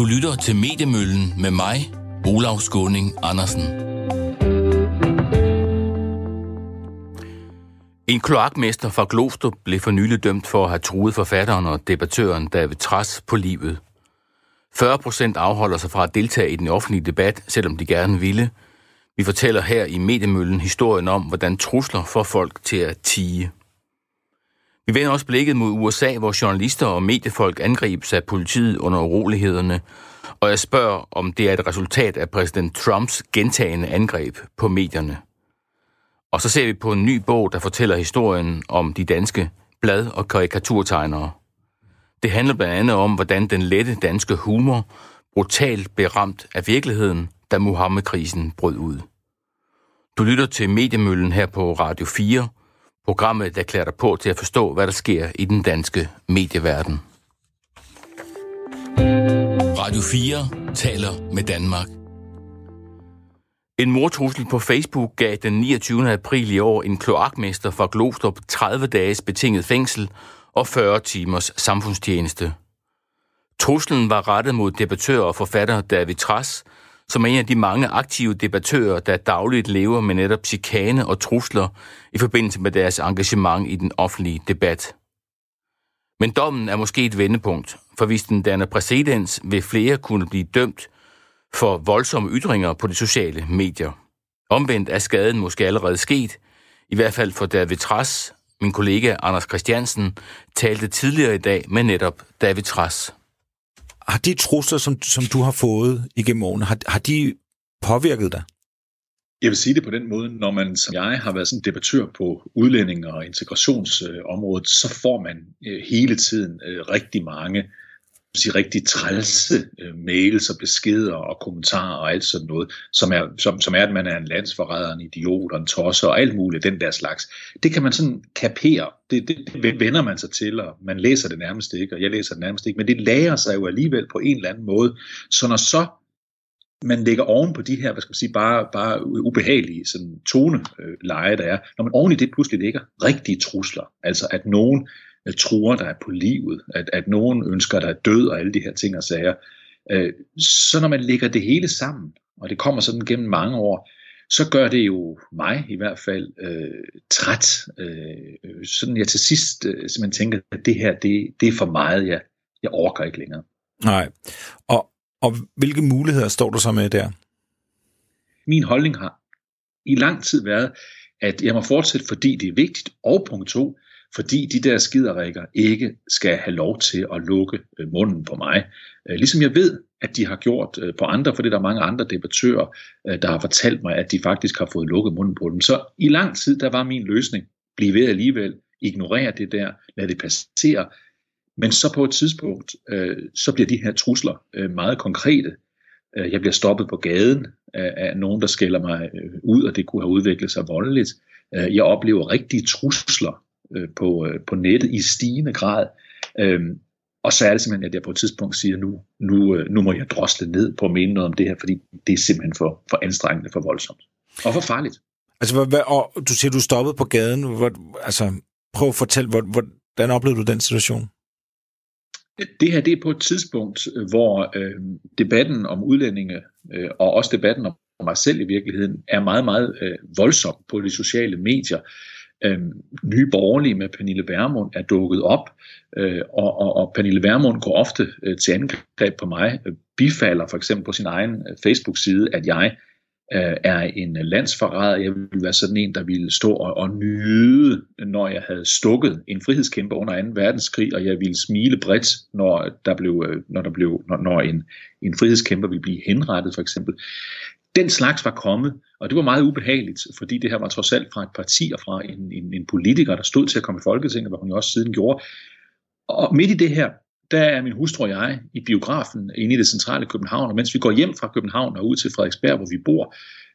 Du lytter til Mediemøllen med mig, Olav Skåning Andersen. En kloakmester fra Glostrup blev for nylig dømt for at have truet forfatteren og debattøren David Træs på livet. 40 procent afholder sig fra at deltage i den offentlige debat, selvom de gerne ville. Vi fortæller her i Mediemøllen historien om, hvordan trusler får folk til at tige. Vi vender også blikket mod USA, hvor journalister og mediefolk angribes af politiet under urolighederne, og jeg spørger, om det er et resultat af præsident Trumps gentagende angreb på medierne. Og så ser vi på en ny bog, der fortæller historien om de danske blad- og karikaturtegnere. Det handler blandt andet om, hvordan den lette danske humor brutalt blev ramt af virkeligheden, da Muhammed-krisen brød ud. Du lytter til Mediemøllen her på Radio 4, programmet, der klæder dig på til at forstå, hvad der sker i den danske medieverden. Radio 4 taler med Danmark. En mortrussel på Facebook gav den 29. april i år en kloakmester fra Glostrup 30 dages betinget fængsel og 40 timers samfundstjeneste. Truslen var rettet mod debattør og forfatter David Tras, som er en af de mange aktive debattører, der dagligt lever med netop chikane og trusler i forbindelse med deres engagement i den offentlige debat. Men dommen er måske et vendepunkt, for hvis den danner præcedens, vil flere kunne blive dømt for voldsomme ytringer på de sociale medier. Omvendt er skaden måske allerede sket, i hvert fald for David Tras. Min kollega Anders Christiansen talte tidligere i dag med netop David Tras. Har de trusler, som, som du har fået igennem årene, har, har de påvirket dig? Jeg vil sige det på den måde, når man som jeg har været sådan debattør på udlænding- og integrationsområdet, så får man øh, hele tiden øh, rigtig mange sige, rigtig trælse øh, mails og beskeder og kommentarer og alt sådan noget, som er, som, som er, at man er en landsforræder, en idiot og en tosser og alt muligt, den der slags. Det kan man sådan kapere. Det, det, det vender man sig til, og man læser det nærmest ikke, og jeg læser det nærmest ikke, men det lærer sig jo alligevel på en eller anden måde. Så når så man lægger oven på de her, hvad skal man sige, bare, bare ubehagelige sådan toneleje, der er, når man oven i det pludselig ligger rigtige trusler, altså at nogen øh, truer dig på livet, at, at nogen ønsker dig død og alle de her ting og sager, øh, så når man lægger det hele sammen, og det kommer sådan gennem mange år, så gør det jo mig i hvert fald øh, træt. Øh, sådan jeg til sidst øh, simpelthen tænker, at det her, det, det er for meget, jeg, jeg orker ikke længere. Nej. Og, og hvilke muligheder står du så med der? Min holdning har i lang tid været, at jeg må fortsætte, fordi det er vigtigt, og punkt to, fordi de der skiderikker ikke skal have lov til at lukke øh, munden på mig. Øh, ligesom jeg ved, at de har gjort øh, på andre, for det er mange andre debattører, der har fortalt mig, at de faktisk har fået lukket munden på dem. Så i lang tid, der var min løsning, blive ved alligevel, ignorere det der, lad det passere, men så på et tidspunkt, øh, så bliver de her trusler øh, meget konkrete. Jeg bliver stoppet på gaden af, af nogen, der skælder mig ud, og det kunne have udviklet sig voldeligt. Jeg oplever rigtige trusler øh, på, øh, på nettet i stigende grad. Øh, og så er det simpelthen, at jeg på et tidspunkt siger, nu, nu, øh, nu må jeg drosle ned på at mene noget om det her, fordi det er simpelthen for, for anstrengende, for voldsomt. Og for farligt. Altså, hvad, og du siger, du stoppede på gaden. Hvor, altså, prøv at fortælle, hvor, hvordan oplevede du den situation? Det her det er på et tidspunkt, hvor øh, debatten om udlændinge, øh, og også debatten om mig selv i virkeligheden, er meget, meget øh, voldsom på de sociale medier. Øh, nye borgerlige med Pernille Vermund er dukket op, øh, og, og, og Pernille Vermund går ofte øh, til angreb på mig, øh, bifalder for eksempel på sin egen øh, Facebook-side, at jeg øh, er en øh, landsforræder. Jeg ville være sådan en, der ville stå og, og nyde, når jeg havde stukket en frihedskæmper under 2. verdenskrig, og jeg ville smile bredt, når der blev, øh, når der blev, når, når en, en frihedskæmper ville blive henrettet, for eksempel. Den slags var kommet, og det var meget ubehageligt, fordi det her var trods alt fra et parti og fra en, en, en politiker, der stod til at komme i Folketinget, hvad hun jo også siden gjorde. Og midt i det her, der er min hustru og jeg i biografen inde i det centrale København, og mens vi går hjem fra København og ud til Frederiksberg, hvor vi bor,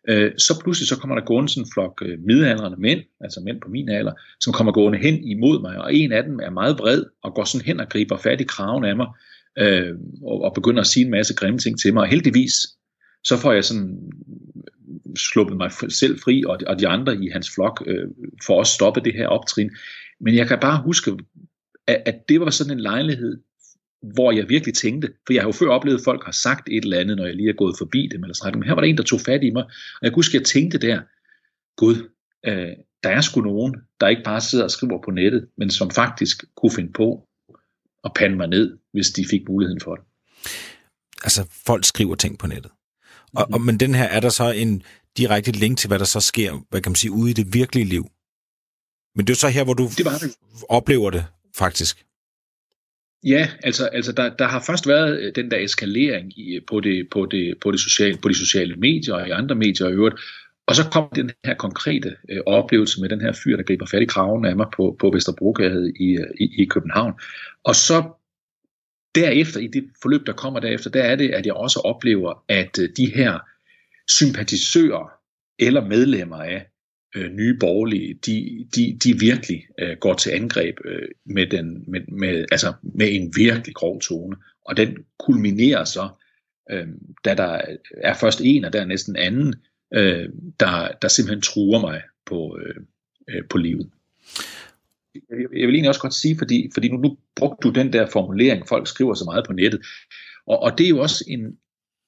øh, så pludselig så kommer der gående sådan en flok øh, midaldrende mænd, altså mænd på min alder, som kommer gående hen imod mig, og en af dem er meget vred og går sådan hen og griber fat i kraven af mig, øh, og, og begynder at sige en masse grimme ting til mig, og heldigvis så får jeg sådan øh, sluppet mig selv fri, og de, og de andre i hans flok øh, får også stoppet det her optrin. Men jeg kan bare huske, at, at det var sådan en lejlighed, hvor jeg virkelig tænkte, for jeg har jo før oplevet, at folk har sagt et eller andet, når jeg lige er gået forbi dem, eller snakket, men her var der en, der tog fat i mig, og jeg kunne huske, at jeg tænkte der, Gud, øh, der er sgu nogen, der ikke bare sidder og skriver på nettet, men som faktisk kunne finde på at pande mig ned, hvis de fik muligheden for det. Altså, folk skriver ting på nettet. Og, og, men den her, er der så en direkte link til, hvad der så sker, hvad kan man sige, ude i det virkelige liv? Men det er så her, hvor du det var det. oplever det, faktisk. Ja, altså, altså der, der har først været øh, den der eskalering i, på, det, på, det, på, det sociale, på de sociale medier og i andre medier i øvrigt, og så kom den her konkrete øh, oplevelse med den her fyr, der griber fat i kraven af mig på, på Vesterbrogade i, øh, i, i København. Og så derefter, i det forløb, der kommer derefter, der er det, at jeg også oplever, at øh, de her sympatisører eller medlemmer af øh, nye borgerlige, de, de, de virkelig øh, går til angreb øh, med, den, med, med, altså med en virkelig grov tone. Og den kulminerer så, øh, da der er først en, og der er næsten anden, øh, der, der simpelthen truer mig på, øh, øh, på livet. Jeg vil egentlig også godt sige, fordi, fordi nu, nu brugte du den der formulering, folk skriver så meget på nettet, og, og det er jo også en,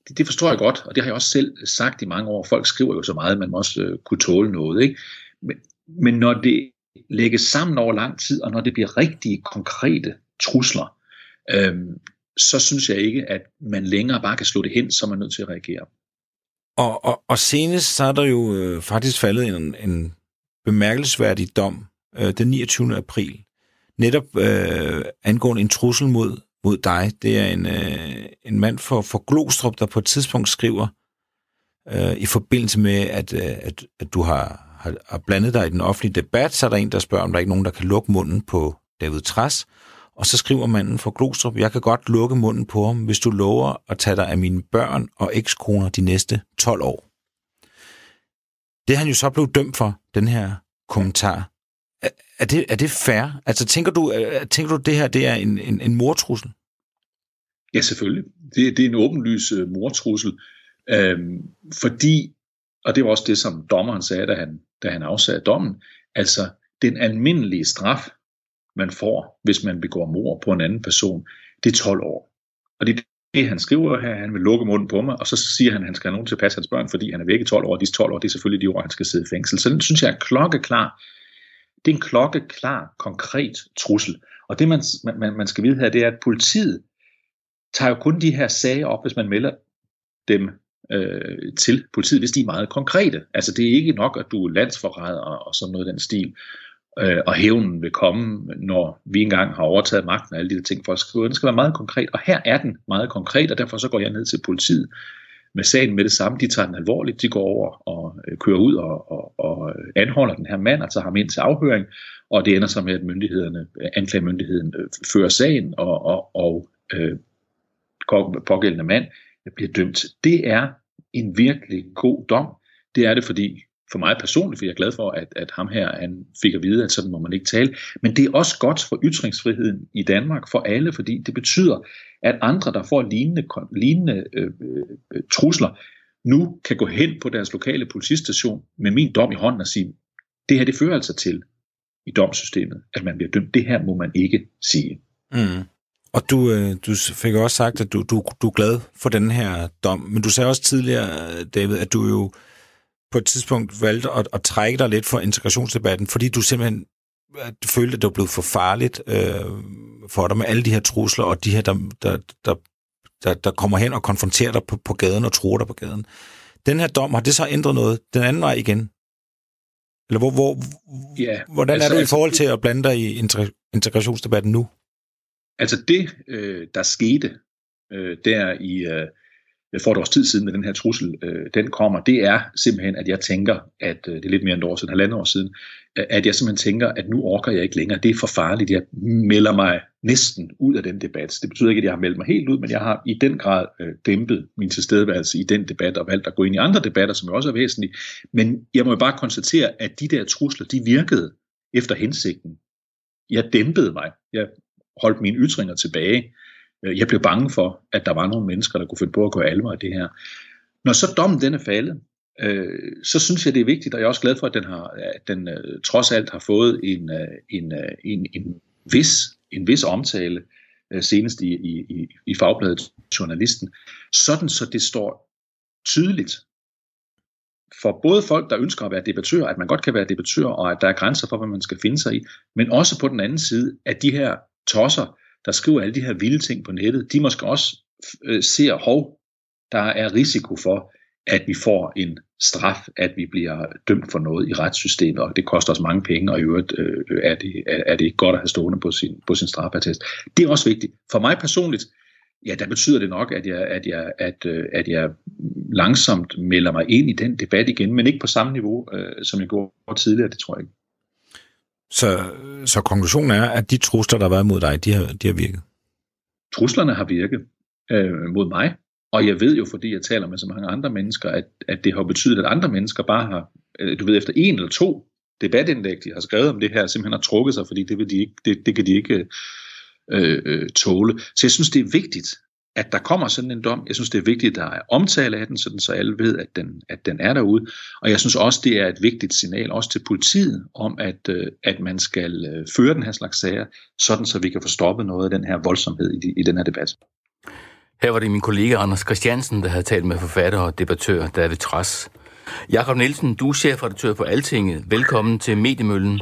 det, det forstår jeg godt, og det har jeg også selv sagt i mange år. Folk skriver jo så meget, man må også øh, kunne tåle noget. Ikke? Men, men når det lægges sammen over lang tid, og når det bliver rigtige, konkrete trusler, øhm, så synes jeg ikke, at man længere bare kan slå det hen, så er man nødt til at reagere. Og, og, og senest så er der jo øh, faktisk faldet en, en bemærkelsesværdig dom øh, den 29. april, netop øh, angående en trussel mod, mod dig. Det er en, øh, en mand for, for Glostrup, der på et tidspunkt skriver, øh, i forbindelse med, at, øh, at, at du har, har, har blandet dig i den offentlige debat, så er der en, der spørger, om der er ikke nogen, der kan lukke munden på David Træs. Og så skriver manden fra Glostrup, jeg kan godt lukke munden på ham, hvis du lover at tage dig af mine børn og ekskoner de næste 12 år. Det er han jo så blevet dømt for, den her kommentar. Er, det, er det fair? Altså tænker du, øh, tænker du det her det er en, en, en mortrussel? Ja, selvfølgelig. Det, det er en åbenlys øh, mortrussel, øhm, fordi, og det var også det, som dommeren sagde, da han, da han afsagde dommen, altså den almindelige straf man får, hvis man begår mord på en anden person, det er 12 år. Og det er det, han skriver her, han vil lukke munden på mig, og så siger han, at han skal have nogen til at passe hans børn, fordi han er væk i 12 år, og de 12 år, det er selvfølgelig de år, han skal sidde i fængsel. Så den synes jeg er klokkeklar. Det er en klokkeklar, konkret trussel. Og det, man, man, man skal vide her, det er, at politiet tager jo kun de her sager op, hvis man melder dem øh, til politiet, hvis de er meget konkrete. Altså det er ikke nok, at du er landsforræder og, og sådan noget den stil øh, og hævnen vil komme, når vi engang har overtaget magten og alle de der ting for at skrive. Den skal være meget konkret, og her er den meget konkret, og derfor så går jeg ned til politiet med sagen med det samme. De tager den alvorligt, de går over og øh, kører ud og, og, og øh, anholder den her mand, og tager ham ind til afhøring, og det ender så med, at myndighederne, øh, anklagemyndigheden øh, fører sagen, og, og, og øh, pågældende mand bliver dømt. Det er en virkelig god dom. Det er det, fordi for mig personligt, for jeg er glad for, at, at ham her han fik at vide, at sådan må man ikke tale. Men det er også godt for ytringsfriheden i Danmark, for alle, fordi det betyder, at andre, der får lignende, lignende øh, øh, trusler, nu kan gå hen på deres lokale politistation med min dom i hånden og sige, det her det fører altså til i domsystemet, at man bliver dømt. Det her må man ikke sige. Mm. Og du, øh, du fik også sagt, at du, du, du er glad for den her dom, men du sagde også tidligere, David, at du jo på et tidspunkt valgte at, at trække dig lidt for integrationsdebatten, fordi du simpelthen du følte, at det var blevet for farligt øh, for dig med alle de her trusler, og de her, der, der, der, der, der kommer hen og konfronterer dig på, på gaden og tror dig på gaden. Den her dom, har det så ændret noget den anden vej igen? Eller hvor, hvor, ja, hvordan altså, er du i altså, forhold til at blande dig i integrationsdebatten nu? Altså det, øh, der skete øh, der i, øh, Øh, for et års tid siden med den her trussel, øh, den kommer, det er simpelthen, at jeg tænker, at øh, det er lidt mere end et år siden, halvandet år siden, øh, at jeg simpelthen tænker, at nu orker jeg ikke længere. Det er for farligt. Jeg melder mig næsten ud af den debat. Det betyder ikke, at jeg har meldt mig helt ud, men jeg har i den grad øh, dæmpet min tilstedeværelse i den debat og valgt at gå ind i andre debatter, som også er væsentlige. Men jeg må jo bare konstatere, at de der trusler, de virkede efter hensigten. Jeg dæmpede mig. Jeg holdt mine ytringer tilbage. Øh, jeg blev bange for, at der var nogle mennesker, der kunne finde på at gøre alvor af det her. Når så dommen den er faldet, øh, så synes jeg, det er vigtigt, og jeg er også glad for, at den, har, at den øh, trods alt har fået en, øh, en, øh, en, en, vis, en vis omtale øh, senest i, i, i fagbladet Journalisten, sådan så det står tydeligt for både folk, der ønsker at være debattør, at man godt kan være debattør, og at der er grænser for, hvad man skal finde sig i, men også på den anden side, at de her tosser, der skriver alle de her vilde ting på nettet, de måske også øh, ser, hov, der er risiko for, at vi får en straf, at vi bliver dømt for noget i retssystemet, og det koster os mange penge, og i øvrigt øh, er, det, er, er det ikke godt at have stående på sin, på sin strafattest. Det er også vigtigt. For mig personligt, ja, der betyder det nok, at jeg, at, jeg, at, øh, at jeg langsomt melder mig ind i den debat igen, men ikke på samme niveau, øh, som jeg gjorde tidligere, det tror jeg ikke. Så, så konklusionen er, at de trusler, der har været mod dig, de har, de har virket? Truslerne har virket øh, mod mig, og jeg ved jo, fordi jeg taler med så mange andre mennesker, at, at det har betydet, at andre mennesker bare har, øh, du ved, efter en eller to debatindlæg, de har skrevet om det her, simpelthen har trukket sig, fordi det, vil de ikke, det, det kan de ikke øh, øh, tåle. Så jeg synes, det er vigtigt, at der kommer sådan en dom. Jeg synes, det er vigtigt, at der er omtale af den, sådan så alle ved, at den, at den er derude. Og jeg synes også, det er et vigtigt signal, også til politiet, om at, øh, at man skal øh, føre den her slags sager, sådan så vi kan få stoppet noget af den her voldsomhed i, i den her debat. Her var det min kollega Anders Christiansen, der havde talt med forfatter og debattør David Tras. Jakob Nielsen, du er chefredaktør på Altinget. Velkommen til Mediemøllen.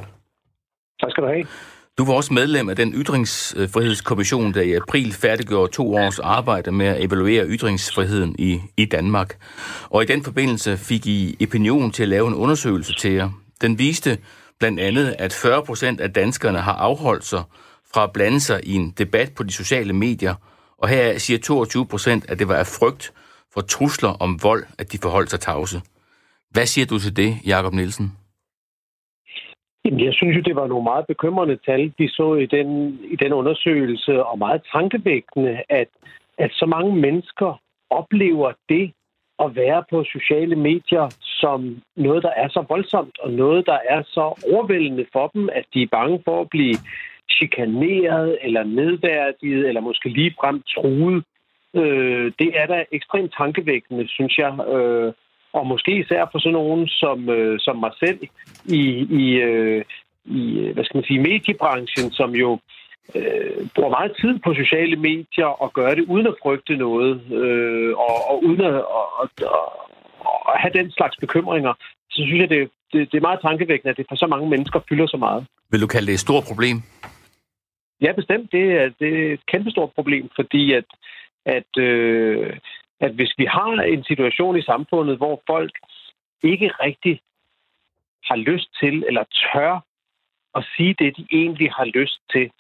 Tak skal du have. Du var også medlem af den ytringsfrihedskommission, der i april færdiggjorde to års arbejde med at evaluere ytringsfriheden i, i Danmark. Og i den forbindelse fik I opinion til at lave en undersøgelse til jer. Den viste blandt andet, at 40 procent af danskerne har afholdt sig fra at blande sig i en debat på de sociale medier, og her siger 22 procent, at det var af frygt for trusler om vold, at de forholdt sig tavse. Hvad siger du til det, Jakob Nielsen? Jamen, jeg synes jo, det var nogle meget bekymrende tal, vi så i den, i den undersøgelse, og meget tankevækkende, at, at så mange mennesker oplever det at være på sociale medier som noget, der er så voldsomt, og noget, der er så overvældende for dem, at de er bange for at blive chikaneret, eller nedværdiget, eller måske ligefrem truet. Øh, det er da ekstremt tankevækkende, synes jeg. Øh, og måske især for sådan nogen som, øh, som mig selv i, i, øh, i, hvad skal man sige, mediebranchen, som jo øh, bruger meget tid på sociale medier og gør det uden at frygte noget, øh, og, og uden at og, og, og have den slags bekymringer, så synes jeg, det, det, det er meget tankevækkende, at det for så mange mennesker fylder så meget. Vil du kalde det et stort problem? Ja, bestemt. Det er, det er et kæmpestort problem, fordi at, at øh, at hvis vi har en situation i samfundet, hvor folk ikke rigtig har lyst til eller tør at sige det, de egentlig har lyst til,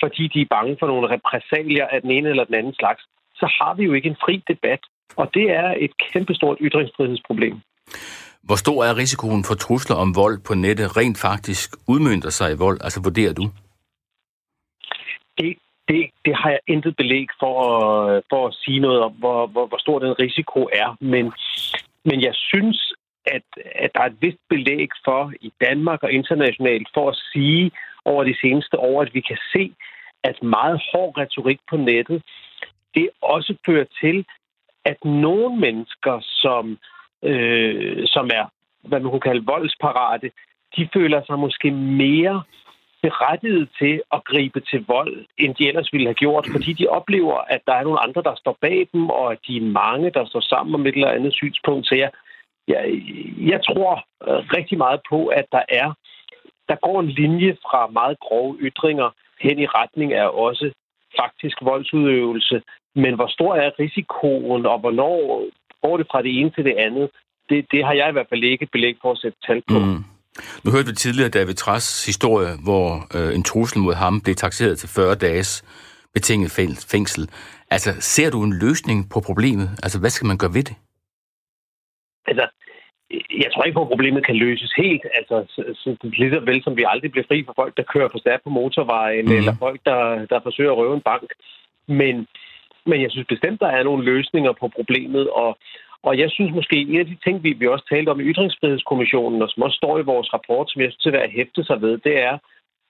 fordi de er bange for nogle repræsalier af den ene eller den anden slags, så har vi jo ikke en fri debat. Og det er et kæmpestort ytringsfrihedsproblem. Hvor stor er risikoen for trusler om vold på nettet rent faktisk udmyndter sig i vold? Altså vurderer du? Det det, det har jeg intet belæg for, at, for at sige noget om, hvor, hvor, hvor stor den risiko er. Men, men jeg synes, at, at der er et vist belæg for i Danmark og internationalt for at sige over de seneste år, at vi kan se, at meget hård retorik på nettet, det også fører til, at nogle mennesker, som, øh, som er, hvad man kunne kalde voldsparate, de føler sig måske mere berettiget til at gribe til vold, end de ellers ville have gjort, fordi de oplever, at der er nogle andre, der står bag dem, og at de er mange, der står sammen om et eller andet synspunkt. Så jeg, jeg, jeg tror øh, rigtig meget på, at der er der går en linje fra meget grove ytringer hen i retning af også faktisk voldsudøvelse. Men hvor stor er risikoen, og hvornår går det fra det ene til det andet, det, det har jeg i hvert fald ikke belæg for at sætte tal på. Mm. Nu hørte vi tidligere David Tras historie, hvor øh, en trussel mod ham blev taxeret til 40 dages betinget fængsel. Altså, ser du en løsning på problemet? Altså, hvad skal man gøre ved det? Altså, jeg tror ikke på, at problemet kan løses helt. Altså, så, så, lige så vel som vi aldrig bliver fri for folk, der kører for stærkt på motorvejen, mm. eller folk, der, der forsøger at røve en bank. Men, men jeg synes bestemt, der er nogle løsninger på problemet, og, og jeg synes måske, en af de ting, vi, vi også talte om i Ytringsfrihedskommissionen, og som også står i vores rapport, som jeg synes er værd at hæfte sig ved, det er,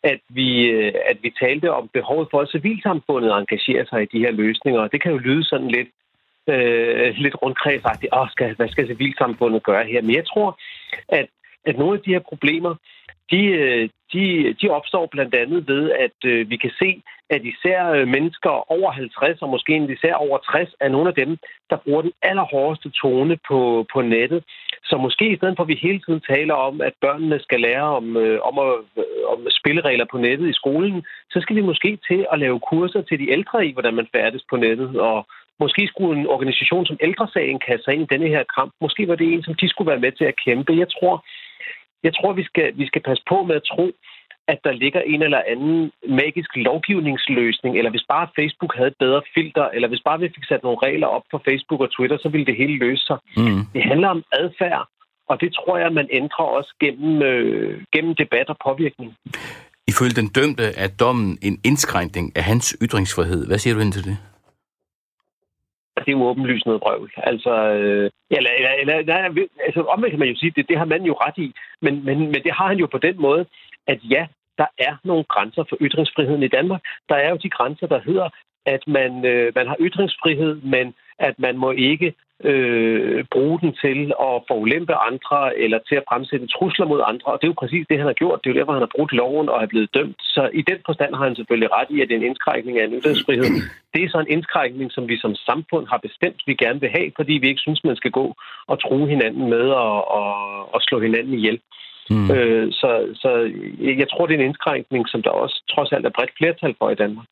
at vi, øh, at vi talte om behovet for, at civilsamfundet engagerer sig i de her løsninger. Og det kan jo lyde sådan lidt, øh, lidt rundkredsagtigt. Åh, skal, hvad skal civilsamfundet gøre her? Men jeg tror, at, at nogle af de her problemer, de, øh, de, de opstår blandt andet ved, at øh, vi kan se, at især øh, mennesker over 50 og måske især over 60 er nogle af dem, der bruger den allerhårdeste tone på, på nettet. Så måske i stedet for, at vi hele tiden taler om, at børnene skal lære om, øh, om, at, øh, om spilleregler på nettet i skolen, så skal vi måske til at lave kurser til de ældre i, hvordan man færdes på nettet, og Måske skulle en organisation som Ældresagen kaste sig ind i denne her kamp. Måske var det en, som de skulle være med til at kæmpe. Jeg tror, jeg tror vi, skal, vi skal passe på med at tro, at der ligger en eller anden magisk lovgivningsløsning, eller hvis bare Facebook havde et bedre filter, eller hvis bare vi fik sat nogle regler op på Facebook og Twitter, så ville det hele løse sig. Mm. Det handler om adfærd, og det tror jeg, man ændrer også gennem, øh, gennem debat og påvirkning. Ifølge den dømte er dommen en indskrænkning af hans ytringsfrihed. Hvad siger du ind til det? det er jo åbenlyst noget brøvl. Altså, øh, eller, eller, eller, nej, altså omvendt kan man jo sige, det, det har man jo ret i, men, men, men det har han jo på den måde, at ja, der er nogle grænser for ytringsfriheden i Danmark. Der er jo de grænser, der hedder, at man, øh, man har ytringsfrihed, men at man må ikke øh, bruge den til at forulempe andre eller til at fremsætte trusler mod andre. Og det er jo præcis det, han har gjort. Det er jo derfor, han har brugt loven og er blevet dømt. Så i den forstand har han selvfølgelig ret i, at det er en indskrækning af en ytringsfrihed. Det er så en indskrækning, som vi som samfund har bestemt, vi gerne vil have, fordi vi ikke synes, man skal gå og true hinanden med og, og, og slå hinanden ihjel. Mm. Øh, så, så jeg tror, det er en indskrænkning, som der også trods alt er bredt flertal for i Danmark.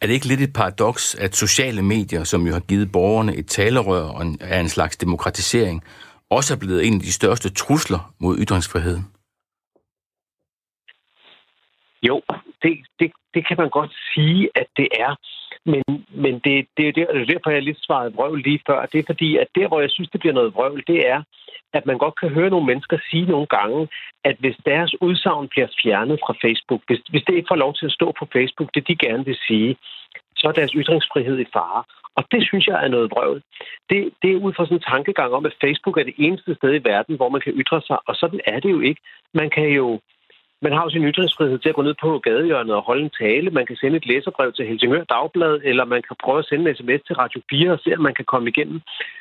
Er det ikke lidt et paradoks, at sociale medier, som jo har givet borgerne et talerør og en, er en slags demokratisering, også er blevet en af de største trusler mod ytringsfriheden? Jo, det, det, det kan man godt sige, at det er. Men, men det, det, det, det er derfor, jeg lidt svaret vrøvl lige før. Det er fordi, at der, hvor jeg synes, det bliver noget vrøvl, det er, at man godt kan høre nogle mennesker sige nogle gange, at hvis deres udsagn bliver fjernet fra Facebook, hvis, hvis det ikke får lov til at stå på Facebook, det de gerne vil sige, så er deres ytringsfrihed i fare. Og det synes jeg er noget vrøvl. Det, det er ud fra sådan en tankegang om, at Facebook er det eneste sted i verden, hvor man kan ytre sig, og sådan er det jo ikke. Man kan jo man har jo sin ytringsfrihed til at gå ned på gadehjørnet og holde en tale. Man kan sende et læserbrev til Helsingør Dagblad, eller man kan prøve at sende en sms til Radio 4 og se, om man kan komme igennem.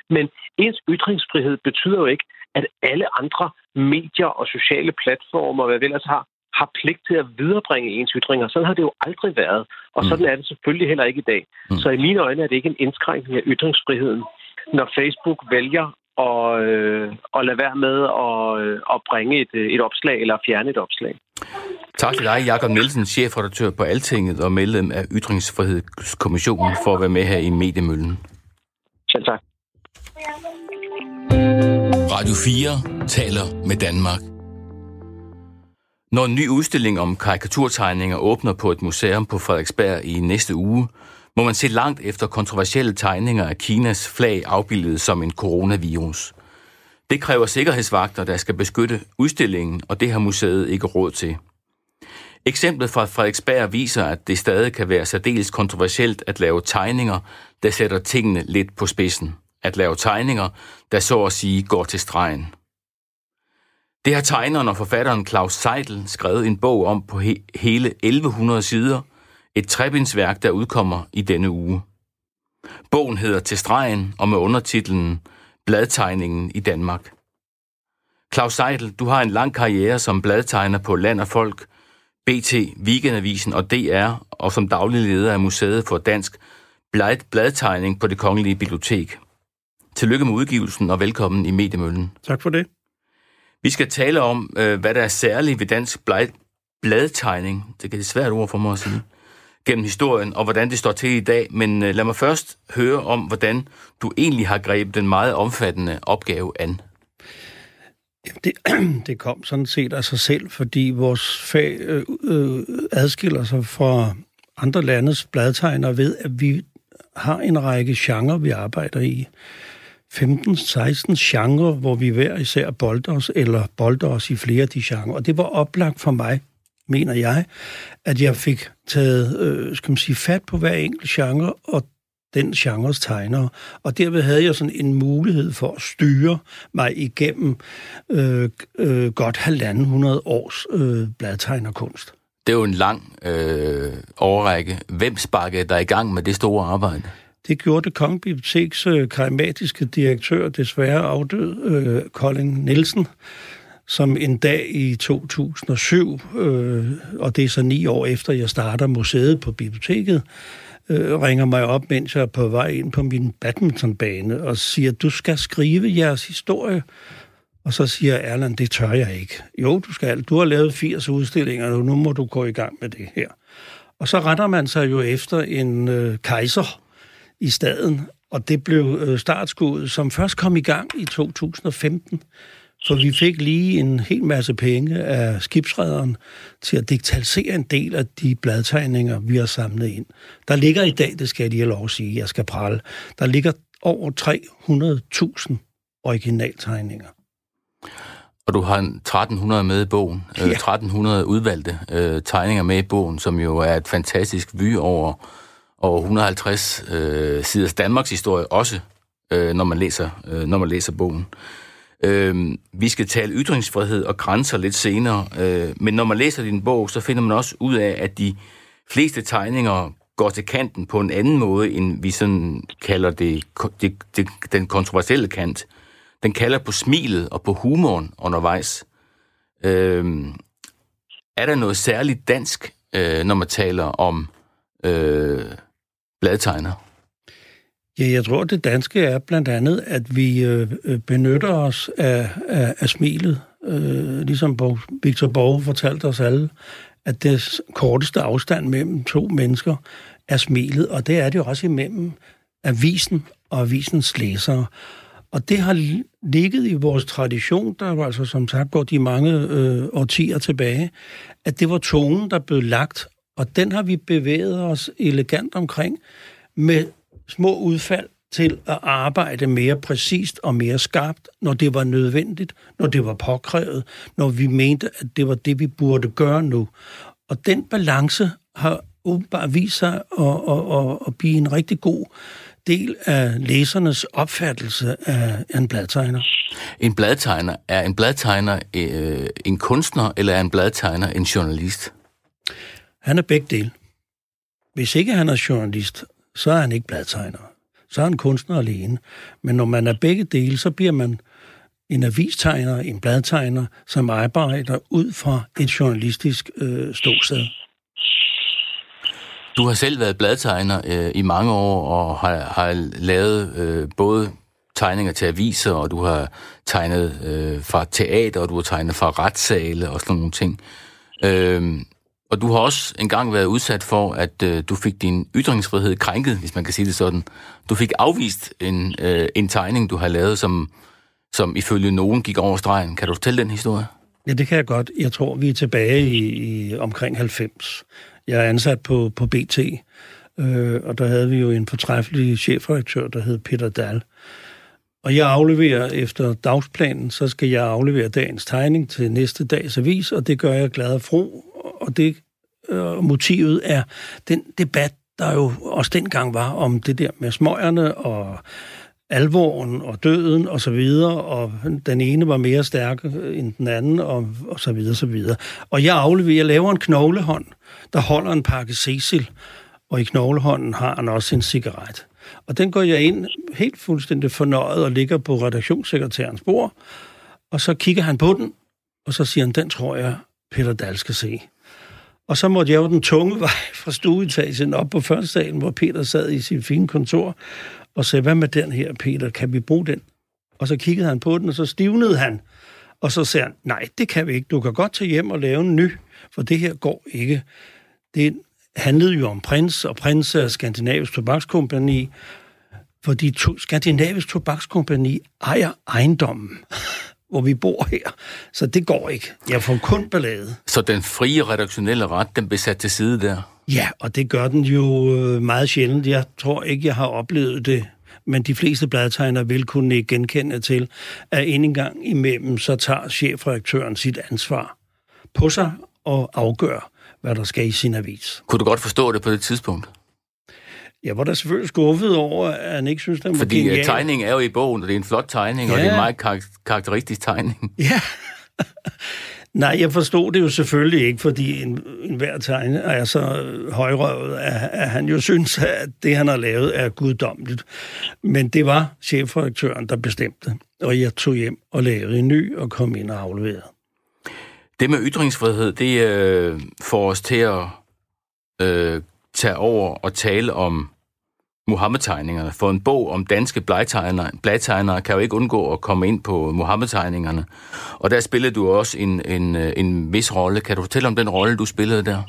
Men ens ytringsfrihed betyder jo ikke, at alle andre medier og sociale platformer, hvad vi ellers har, har pligt til at viderebringe ens ytringer. Sådan har det jo aldrig været, og mm. sådan er det selvfølgelig heller ikke i dag. Mm. Så i mine øjne er det ikke en indskrænkning af ytringsfriheden, når Facebook vælger at, øh, at lade være med at, øh, at bringe et, et opslag eller fjerne et opslag. Tak til dig, Jakob Nielsen, chefredaktør på Altinget og medlem af Ytringsfrihedskommissionen, for at være med her i Mediemøllen. Selv tak. Radio 4 taler med Danmark. Når en ny udstilling om karikaturtegninger åbner på et museum på Frederiksberg i næste uge, må man se langt efter kontroversielle tegninger af Kinas flag afbildet som en coronavirus. Det kræver sikkerhedsvagter, der skal beskytte udstillingen, og det har museet ikke råd til. Eksemplet fra Frederiksberg viser, at det stadig kan være særdeles kontroversielt at lave tegninger, der sætter tingene lidt på spidsen. At lave tegninger, der så at sige går til stregen. Det har tegneren og forfatteren Claus Seidel skrevet en bog om på he- hele 1100 sider, et trebindsværk, der udkommer i denne uge. Bogen hedder Til stregen og med undertitlen Bladtegningen i Danmark. Claus Seidel, du har en lang karriere som bladtegner på Land og Folk, BT, Weekendavisen og DR, og som daglig leder af Museet for Dansk Bladtegning på det Kongelige Bibliotek. Tillykke med udgivelsen og velkommen i Mediemøllen. Tak for det. Vi skal tale om, øh, hvad der er særligt ved dansk blad, bladtegning. Det er et svært ord for mig at sige gennem historien, og hvordan det står til i dag. Men øh, lad mig først høre om, hvordan du egentlig har grebet den meget omfattende opgave an. Det, det kom sådan set af sig selv, fordi vores fag øh, øh, adskiller sig fra andre landes bladtegnere ved, at vi har en række genrer, vi arbejder i. 15-16 genre, hvor vi hver især bolder os, eller bolder os i flere af de genre. Og det var oplagt for mig mener jeg, at jeg fik taget øh, skal man sige, fat på hver enkelt genre og den genres tegnere. Og derved havde jeg sådan en mulighed for at styre mig igennem øh, øh, godt halvanden hundrede års øh, bladtegnerkunst. Det er jo en lang øh, overrække. Hvem sparkede der i gang med det store arbejde? Det gjorde det Kongelige Biblioteks øh, karismatiske direktør, desværre afdød, øh, Colin Nielsen, som en dag i 2007, øh, og det er så ni år efter, jeg starter museet på biblioteket, øh, ringer mig op, mens jeg er på vej ind på min badmintonbane, og siger, du skal skrive jeres historie. Og så siger Erland, det tør jeg ikke. Jo, du skal. Du har lavet 80 udstillinger, og nu må du gå i gang med det her. Og så retter man sig jo efter en øh, kejser i staden, og det blev øh, startskuddet, som først kom i gang i 2015. Så vi fik lige en hel masse penge af skibsrederen til at digitalisere en del af de bladtegninger, vi har samlet ind. Der ligger i dag, det skal jeg lige have lov at sige, jeg skal prale, der ligger over 300.000 originaltegninger. Og du har 1300 med i bogen, ja. 1300 udvalgte øh, tegninger med i bogen, som jo er et fantastisk vy over, og 150 øh, siders Danmarks historie også, øh, når, man læser, øh, når man læser bogen. Øh, vi skal tale ytringsfrihed og grænser lidt senere, øh, men når man læser din bog, så finder man også ud af, at de fleste tegninger går til kanten på en anden måde, end vi sådan kalder det, det, det den kontroversielle kant. Den kalder på smilet og på humoren undervejs. Øh, er der noget særligt dansk, øh, når man taler om øh, bladtegner? Ja, jeg tror, det danske er blandt andet, at vi øh, øh benytter os af, af, af smilet. Øh, ligesom Victor Borg fortalte os alle, at det korteste afstand mellem to mennesker er smilet, og det er det jo også imellem avisen og avisens læsere. Og det har ligget i vores tradition, der var altså som sagt går de mange øh, årtier tilbage, at det var tonen, der blev lagt, og den har vi bevæget os elegant omkring med små udfald til at arbejde mere præcist og mere skarpt, når det var nødvendigt, når det var påkrævet, når vi mente, at det var det, vi burde gøre nu. Og den balance har åbenbart vist sig at, at, at, at blive en rigtig god del af læsernes opfattelse af en bladtegner. En bladtegner, er en bladtegner øh, en kunstner, eller er en bladtegner en journalist? Han er begge dele. Hvis ikke han er journalist, så er han ikke bladtegner. Så er han kunstner alene. Men når man er begge dele, så bliver man en avistegner, en bladtegner, som arbejder ud fra et journalistisk øh, ståsted. Du har selv været bladtegner øh, i mange år og har, har lavet øh, både tegninger til aviser, og du har tegnet øh, fra teater, og du har tegnet fra retssale og sådan nogle ting. Øh, og du har også engang været udsat for, at øh, du fik din ytringsfrihed krænket, hvis man kan sige det sådan. Du fik afvist en, øh, en tegning, du har lavet, som, som ifølge nogen gik over stregen. Kan du fortælle den historie? Ja, det kan jeg godt. Jeg tror, vi er tilbage i, i omkring 90. Jeg er ansat på, på BT, øh, og der havde vi jo en fortræffelig chefredaktør, der hed Peter Dahl. Og jeg afleverer efter dagsplanen, så skal jeg aflevere dagens tegning til næste dags avis, og det gør jeg glad og fro, og det øh, motivet er den debat, der jo også dengang var om det der med smøgerne og alvoren og døden og så videre, og den ene var mere stærk øh, end den anden, og, og så videre, så videre. Og jeg afleverer, jeg laver en knoglehånd, der holder en pakke Cecil, og i knoglehånden har han også en cigaret. Og den går jeg ind helt fuldstændig fornøjet og ligger på redaktionssekretærens bord, og så kigger han på den, og så siger han, den tror jeg, Peter Dahl skal se. Og så måtte jeg jo den tunge vej fra stueetagen op på første salen, hvor Peter sad i sit fine kontor, og sagde, hvad med den her, Peter, kan vi bruge den? Og så kiggede han på den, og så stivnede han. Og så sagde han, nej, det kan vi ikke. Du kan godt tage hjem og lave en ny, for det her går ikke. Det handlede jo om prins, og prins er Skandinavisk Tobakskompagni, fordi to, Skandinavisk Tobakskompagni ejer ejendommen hvor vi bor her. Så det går ikke. Jeg får kun ballade. Så den frie redaktionelle ret, den bliver sat til side der? Ja, og det gør den jo øh, meget sjældent. Jeg tror ikke, jeg har oplevet det men de fleste bladtegner vil kunne genkende til, at en gang imellem, så tager chefredaktøren sit ansvar på sig og afgør, hvad der skal i sin avis. Kunne du godt forstå det på det tidspunkt? Jeg var da selvfølgelig skuffet over, at han ikke synes, den var Fordi genial. Øh, tegningen er jo i bogen, og det er en flot tegning, ja. og det er en meget kar- karakteristisk tegning. Ja. Nej, jeg forstod det jo selvfølgelig ikke, fordi en, en hver tegner er så højrøvet, at, at han jo synes, at det, han har lavet, er guddommeligt. Men det var chefredaktøren, der bestemte, og jeg tog hjem og lavede en ny og kom ind og afleverede. Det med ytringsfrihed, det øh, får os til at øh, tage over og tale om Mohammed-tegningerne. For en bog om danske blegtegnere, blegtegnere kan jo ikke undgå at komme ind på Mohammed-tegningerne. Og der spillede du også en, en, øh, en vis rolle. Kan du fortælle om den rolle, du spillede der?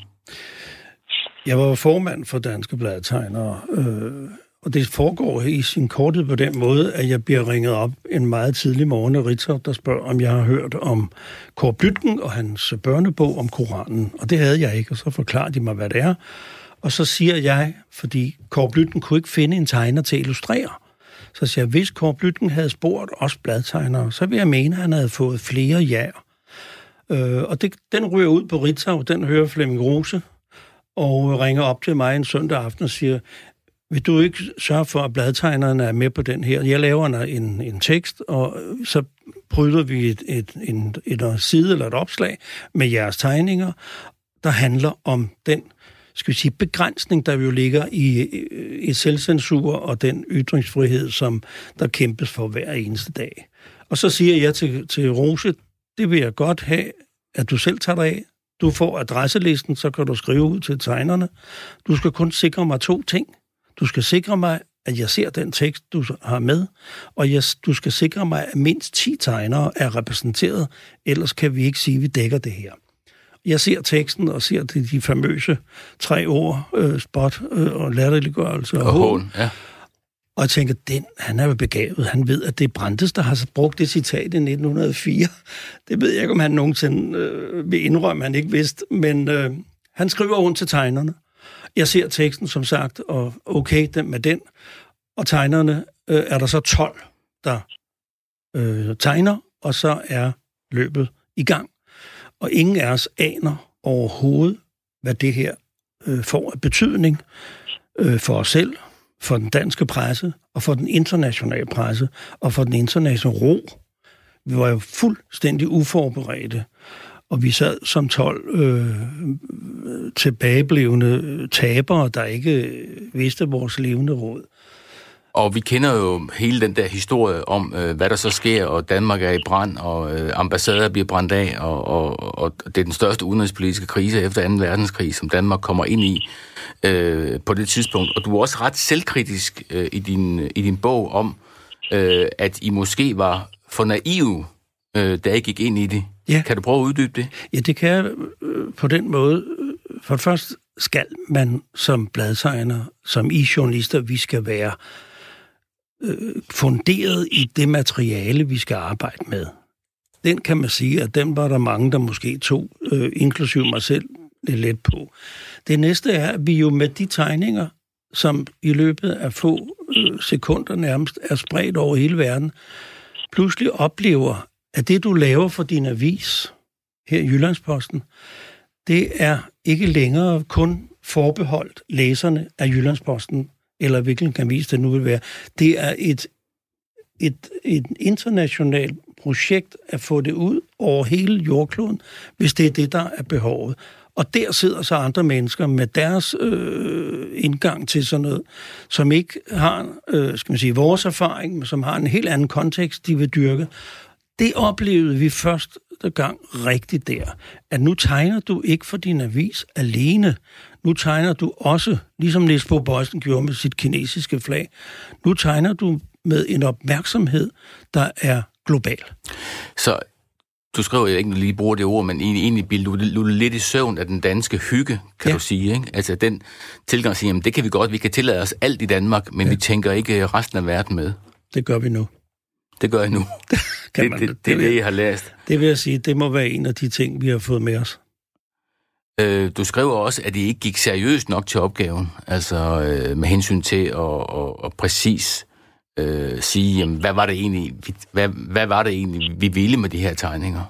Jeg var formand for Danske Bladtegnere, øh, og det foregår i sin korthed på den måde, at jeg bliver ringet op en meget tidlig morgen af Ritzau, der spørger, om jeg har hørt om Kåre Blytken og hans børnebog om Koranen. Og det havde jeg ikke, og så forklarede de mig, hvad det er. Og så siger jeg, fordi Kåre Blytten kunne ikke finde en tegner til at illustrere, så siger jeg, hvis Kåre Blytten havde spurgt os bladtegnere, så vil jeg mene, at han havde fået flere ja'er. Øh, og det, den ryger ud på Ritzau, den hører Flemming Rose, og ringer op til mig en søndag aften og siger, vil du ikke sørge for, at bladtegnerne er med på den her? Jeg laver en, en tekst, og så bryder vi et, et, en, et, et side eller et opslag med jeres tegninger, der handler om den skal vi sige, begrænsning, der jo ligger i, i selvcensur og den ytringsfrihed, som der kæmpes for hver eneste dag. Og så siger jeg til, til Rose, det vil jeg godt have, at du selv tager dig af. Du får adresselisten, så kan du skrive ud til tegnerne. Du skal kun sikre mig to ting. Du skal sikre mig, at jeg ser den tekst, du har med, og jeg, du skal sikre mig, at mindst 10 tegnere er repræsenteret, ellers kan vi ikke sige, at vi dækker det her. Jeg ser teksten og ser de, de famøse tre ord, øh, spot øh, og latterliggørelse og, og hån. Ja. Og jeg tænker, den, han er jo begavet. Han ved, at det er Brandes, der har brugt det citat i 1904. Det ved jeg ikke, om han nogensinde øh, vil indrømme, han ikke vidste. Men øh, han skriver rundt til tegnerne. Jeg ser teksten, som sagt, og okay, den med den. Og tegnerne øh, er der så 12, der øh, tegner, og så er løbet i gang. Og ingen af os aner overhovedet, hvad det her øh, får af betydning øh, for os selv, for den danske presse, og for den internationale presse, og for den internationale ro. Vi var jo fuldstændig uforberedte, og vi sad som 12 øh, tilbageblevende tabere, der ikke vidste vores levende råd. Og vi kender jo hele den der historie om, øh, hvad der så sker, og Danmark er i brand, og øh, ambassader bliver brændt af, og, og, og det er den største udenrigspolitiske krise efter 2. verdenskrig, som Danmark kommer ind i øh, på det tidspunkt. Og du er også ret selvkritisk øh, i, din, i din bog om, øh, at I måske var for naive, øh, da I gik ind i det. Ja. Kan du prøve at uddybe det? Ja, det kan jeg øh, på den måde. For det første skal man som bladtegner, som I journalister, vi skal være øh, funderet i det materiale, vi skal arbejde med. Den kan man sige, at den var der mange, der måske tog, øh, inklusive mig selv, lidt let på. Det næste er, at vi jo med de tegninger, som i løbet af få øh, sekunder nærmest er spredt over hele verden, pludselig oplever, at det, du laver for din avis her i Jyllandsposten, det er ikke længere kun forbeholdt læserne af Jyllandsposten eller hvilken avis det nu vil være. Det er et, et, et internationalt projekt at få det ud over hele jordkloden, hvis det er det, der er behovet. Og der sidder så andre mennesker med deres øh, indgang til sådan noget, som ikke har, øh, skal man sige, vores erfaring, men som har en helt anden kontekst, de vil dyrke. Det oplevede vi først gang rigtigt der, at nu tegner du ikke for din avis alene. Nu tegner du også, ligesom Niels Bo Bøjsen gjorde med sit kinesiske flag, nu tegner du med en opmærksomhed, der er global. Så du skriver, jeg ikke lige bruger det ord, men egentlig bliver du, du lidt i søvn af den danske hygge, kan ja. du sige. Ikke? Altså den tilgang at det kan vi godt, vi kan tillade os alt i Danmark, men ja. vi tænker ikke resten af verden med. Det gør vi nu. Det gør jeg nu. kan man, det, det, det, det er det, jeg har læst. Det vil jeg sige, det må være en af de ting, vi har fået med os. Øh, du skriver også, at I ikke gik seriøst nok til opgaven, altså øh, med hensyn til at, at, at præcis øh, sige, jamen, hvad var det egentlig, hvad, hvad var det egentlig, vi ville med de her tegninger?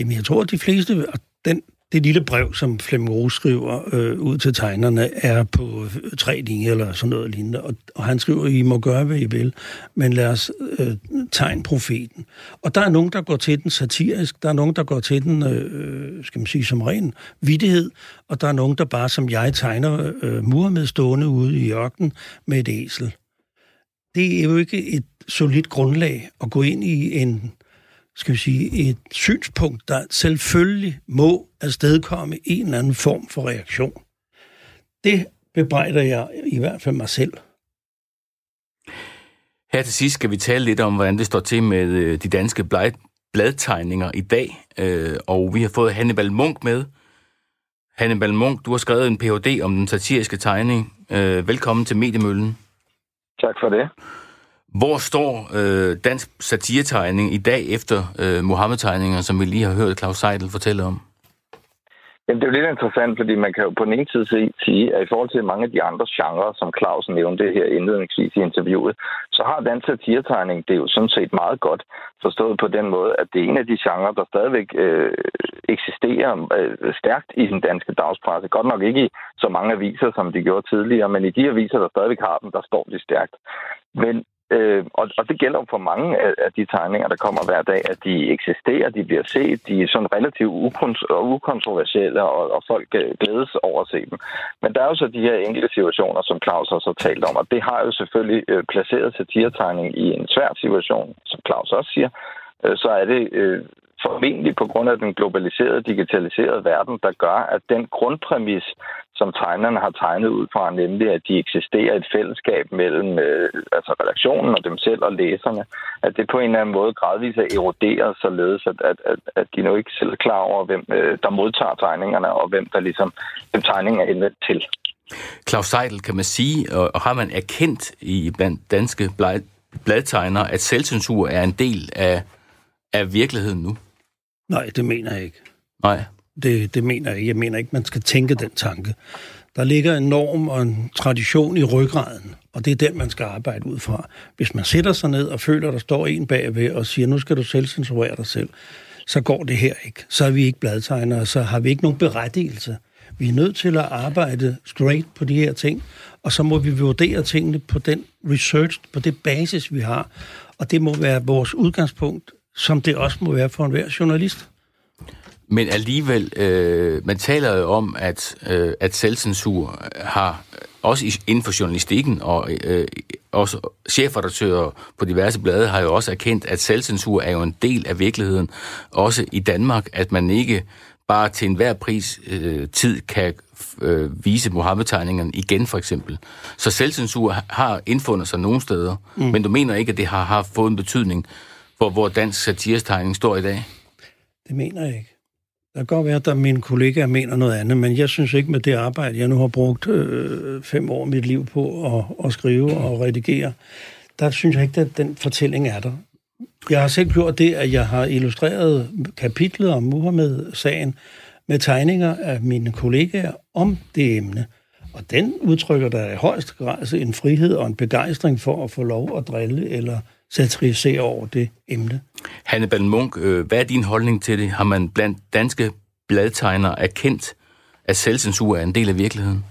Jamen, jeg tror, at de fleste, og den, det lille brev, som Flemming Rose skriver øh, ud til tegnerne, er på tre linjer eller sådan noget lignende. Og, og han skriver, I må gøre, hvad I vil, men lad os øh, tegne profeten. Og der er nogen, der går til den satirisk, der er nogen, der går til den, øh, skal man sige, som ren vidtighed, og der er nogen, der bare som jeg tegner øh, Muhammed stående ude i ørkenen med et æsel. Det er jo ikke et solidt grundlag at gå ind i en skal vi sige, et synspunkt, der selvfølgelig må afstedkomme en eller anden form for reaktion. Det bebrejder jeg i hvert fald mig selv. Her til sidst skal vi tale lidt om, hvordan det står til med øh, de danske bladtegninger i dag. Øh, og vi har fået Hannibal Munk med. Hannibal Munk, du har skrevet en Ph.D. om den satiriske tegning. Øh, velkommen til Mediemøllen. Tak for det. Hvor står øh, dansk satiretegning i dag efter øh, Mohammed-tegninger, som vi lige har hørt Claus Seidel fortælle om? Jamen, det er jo lidt interessant, fordi man kan jo på den ene side sige, at i forhold til mange af de andre genrer, som Claus nævnte her indledningsvis i interviewet, så har den satiretegning det er jo sådan set meget godt forstået på den måde, at det er en af de genrer, der stadigvæk øh, eksisterer øh, stærkt i den danske dagspresse. Godt nok ikke i så mange aviser, som de gjorde tidligere, men i de aviser, der stadigvæk har dem, der står de stærkt. Men Øh, og, og det gælder jo for mange af, af de tegninger, der kommer hver dag, at de eksisterer, de bliver set, de er sådan relativt ukon- ukontroversielle, og, og folk øh, glædes over at se dem. Men der er jo så de her enkelte situationer, som Claus også har talt om, og det har jo selvfølgelig øh, placeret satiretegning i en svær situation, som Claus også siger. Øh, så er det øh, formentlig på grund af den globaliserede, digitaliserede verden, der gør, at den grundpræmis, som tegnerne har tegnet ud fra, nemlig at de eksisterer et fællesskab mellem øh, altså redaktionen og dem selv og læserne, at det på en eller anden måde gradvist er eroderet, således at, at, at, at de nu ikke selv er klar over, hvem øh, der modtager tegningerne, og hvem der ligesom, hvem tegningen er indvendt til. Claus Seidel, kan man sige, og har man erkendt i blandt danske bladtegnere, at selvcensur er en del af, af virkeligheden nu? Nej, det mener jeg ikke. Nej. Det, det mener jeg ikke. Jeg mener ikke, man skal tænke den tanke. Der ligger en norm og en tradition i ryggraden, og det er den, man skal arbejde ud fra. Hvis man sætter sig ned og føler, at der står en bagved og siger, nu skal du selv censurere dig selv, så går det her ikke. Så er vi ikke bladtegnere, så har vi ikke nogen berettigelse. Vi er nødt til at arbejde straight på de her ting, og så må vi vurdere tingene på den research, på det basis, vi har. Og det må være vores udgangspunkt som det også må være for enhver journalist. Men alligevel, øh, man taler jo om, at, øh, at selvcensur har, også inden for journalistikken, og øh, også chefredaktører på diverse blade har jo også erkendt, at selvcensur er jo en del af virkeligheden, også i Danmark, at man ikke bare til enhver pris øh, tid kan øh, vise Mohammed-tegningerne igen, for eksempel. Så selvcensur har indfundet sig nogle steder, mm. men du mener ikke, at det har, har fået en betydning for hvor dansk satirestegning står i dag? Det mener jeg ikke. Det kan godt være, at mine kollegaer mener noget andet, men jeg synes ikke med det arbejde, jeg nu har brugt øh, fem år af mit liv på at, at skrive og redigere, der synes jeg ikke, at den fortælling er der. Jeg har selv gjort det, at jeg har illustreret kapitlet om Muhammed-sagen med tegninger af mine kollegaer om det emne. Og den udtrykker der i højst grad en frihed og en begejstring for at få lov at drille eller satirisere over det emne. Hannibal Munk, øh, hvad er din holdning til det? Har man blandt danske bladtegnere erkendt, at selvcensur er en del af virkeligheden?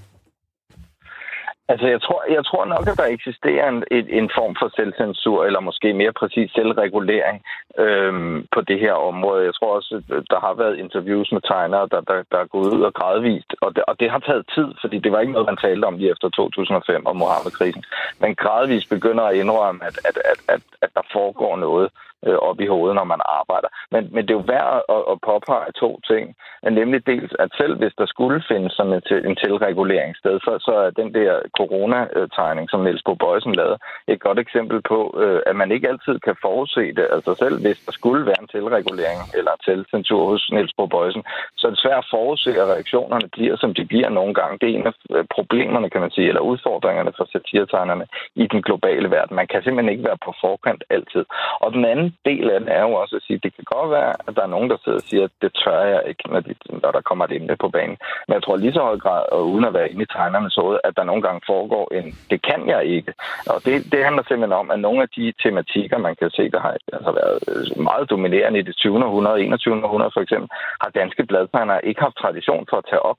Altså, jeg tror, jeg tror nok, at der eksisterer en, en, en form for selvcensur, eller måske mere præcis selvregulering øhm, på det her område. Jeg tror også, der har været interviews med tegnere, der, der, der er gået ud og gradvist, og det, og det har taget tid, fordi det var ikke noget, man talte om lige efter 2005 og Mohammed-krisen. Men gradvist begynder at indrømme, at, at, at, at, at der foregår noget øh, op i hovedet, når man arbejder. Men, men det er jo værd at, at påpege to ting. Nemlig dels, at selv hvis der skulle findes sådan en, til, en tilreguleringssted, så, så er den der coronategning, som Niels Bo Bøjsen lavede, et godt eksempel på, øh, at man ikke altid kan forudse det. Altså selv hvis der skulle være en tilregulering eller tilcensur hos Niels Bo Bøjsen, så er det svært at forudse, at reaktionerne bliver, som de bliver nogle gange. Det er en af øh, problemerne, kan man sige, eller udfordringerne for satiretegnerne i den globale verden. Man kan simpelthen ikke være på forkant altid. Og den anden del af det er jo også at sige, at det kan godt være, at der er nogen, der sidder og siger, at det tør jeg ikke, når, de, når der kommer et emne på banen. Men jeg tror lige så høj grad, og uden at være inde i tegnernes hoved, at der nogle gange foregår en, det kan jeg ikke. Og det, det handler simpelthen om, at nogle af de tematikker, man kan se, der har altså været øh, meget dominerende i det 20. århundrede, 21. århundrede for eksempel, har danske bladtegnere ikke haft tradition for at tage op